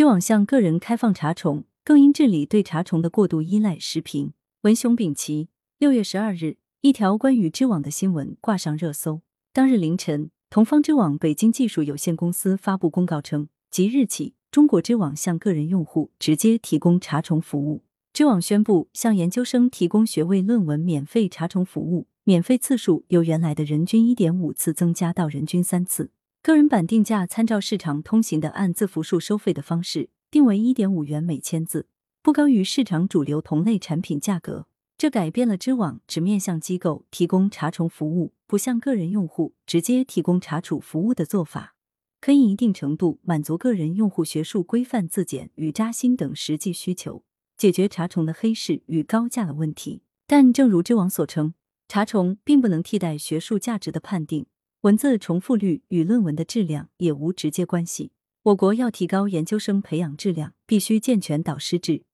知网向个人开放查重，更应治理对查重的过度依赖。时评：文雄丙奇。六月十二日，一条关于知网的新闻挂上热搜。当日凌晨，同方知网北京技术有限公司发布公告称，即日起，中国知网向个人用户直接提供查重服务。知网宣布向研究生提供学位论文免费查重服务，免费次数由原来的人均一点五次增加到人均三次。个人版定价参照市场通行的按字符数收费的方式，定为一点五元每千字，不高于市场主流同类产品价格。这改变了知网只面向机构提供查重服务，不向个人用户直接提供查处服务的做法，可以一定程度满足个人用户学术规范自检与扎心等实际需求，解决查重的黑市与高价的问题。但正如知网所称，查重并不能替代学术价值的判定。文字重复率与论文的质量也无直接关系。我国要提高研究生培养质量，必须健全导师制，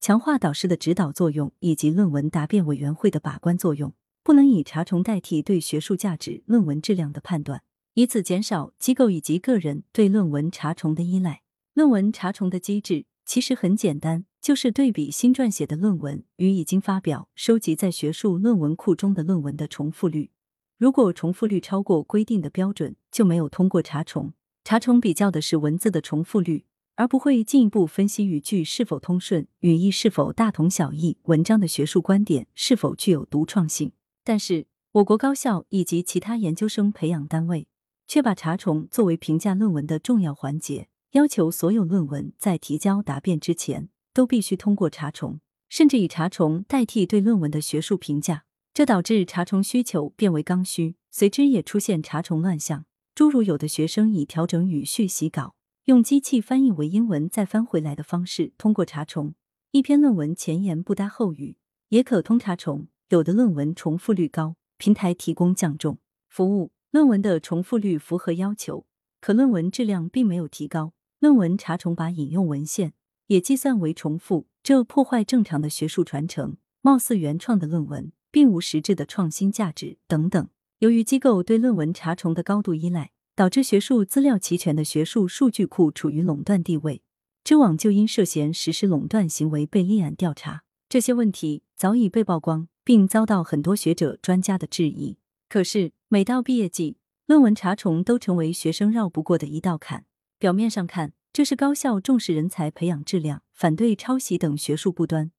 强化导师的指导作用以及论文答辩委员会的把关作用，不能以查重代替对学术价值、论文质量的判断，以此减少机构以及个人对论文查重的依赖。论文查重的机制其实很简单，就是对比新撰写的论文与已经发表、收集在学术论文库中的论文的重复率。如果重复率超过规定的标准，就没有通过查重。查重比较的是文字的重复率，而不会进一步分析语句是否通顺、语义是否大同小异、文章的学术观点是否具有独创性。但是，我国高校以及其他研究生培养单位却把查重作为评价论文的重要环节，要求所有论文在提交答辩之前都必须通过查重，甚至以查重代替对论文的学术评价。这导致查重需求变为刚需，随之也出现查重乱象，诸如有的学生以调整语序洗稿、用机器翻译为英文再翻回来的方式通过查重；一篇论文前言不搭后语也可通查重；有的论文重复率高，平台提供降重服务，论文的重复率符合要求，可论文质量并没有提高，论文查重把引用文献也计算为重复，这破坏正常的学术传承，貌似原创的论文。并无实质的创新价值等等。由于机构对论文查重的高度依赖，导致学术资料齐全的学术数据库处于垄断地位。知网就因涉嫌实施垄断行为被立案调查。这些问题早已被曝光，并遭到很多学者专家的质疑。可是，每到毕业季，论文查重都成为学生绕不过的一道坎。表面上看，这是高校重视人才培养质量，反对抄袭等学术不端。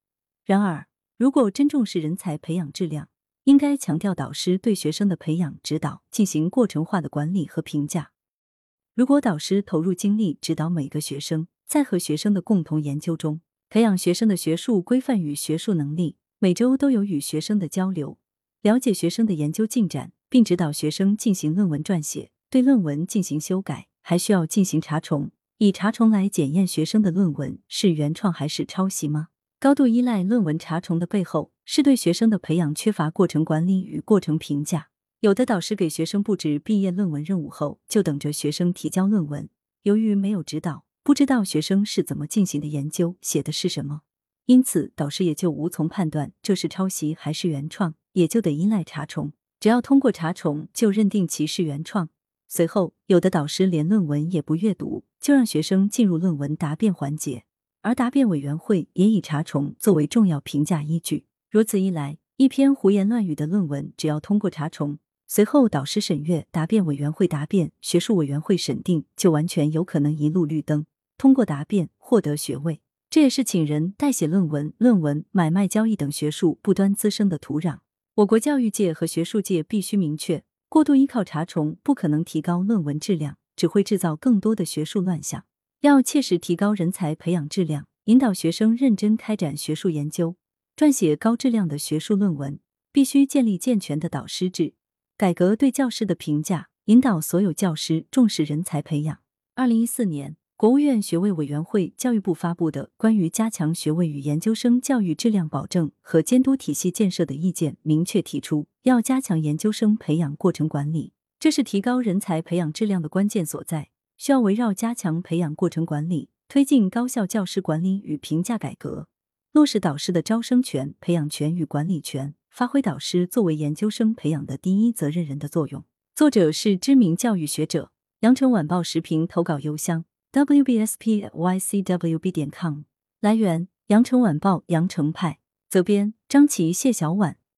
然而，如果真重视人才培养质量，应该强调导师对学生的培养指导，进行过程化的管理和评价。如果导师投入精力指导每个学生，在和学生的共同研究中，培养学生的学术规范与学术能力，每周都有与学生的交流，了解学生的研究进展，并指导学生进行论文撰写，对论文进行修改，还需要进行查重，以查重来检验学生的论文是原创还是抄袭吗？高度依赖论文查重的背后，是对学生的培养缺乏过程管理与过程评价。有的导师给学生布置毕业论文任务后，就等着学生提交论文。由于没有指导，不知道学生是怎么进行的研究，写的是什么，因此导师也就无从判断这是抄袭还是原创，也就得依赖查重。只要通过查重，就认定其是原创。随后，有的导师连论文也不阅读，就让学生进入论文答辩环节。而答辩委员会也以查重作为重要评价依据。如此一来，一篇胡言乱语的论文，只要通过查重，随后导师审阅、答辩委员会答辩、学术委员会审定，就完全有可能一路绿灯，通过答辩获得学位。这也是请人代写论文、论文买卖交易等学术不端滋生的土壤。我国教育界和学术界必须明确，过度依靠查重不可能提高论文质量，只会制造更多的学术乱象。要切实提高人才培养质量，引导学生认真开展学术研究，撰写高质量的学术论文，必须建立健全的导师制，改革对教师的评价，引导所有教师重视人才培养。二零一四年，国务院学位委员会、教育部发布的《关于加强学位与研究生教育质量保证和监督体系建设的意见》明确提出，要加强研究生培养过程管理，这是提高人才培养质量的关键所在。需要围绕加强培养过程管理，推进高校教师管理与评价改革，落实导师的招生权、培养权与管理权，发挥导师作为研究生培养的第一责任人的作用。作者是知名教育学者，羊城晚报时评投稿邮箱 wbspycwb 点 com。来源：羊城晚报羊城派。责编：张琪、谢小婉。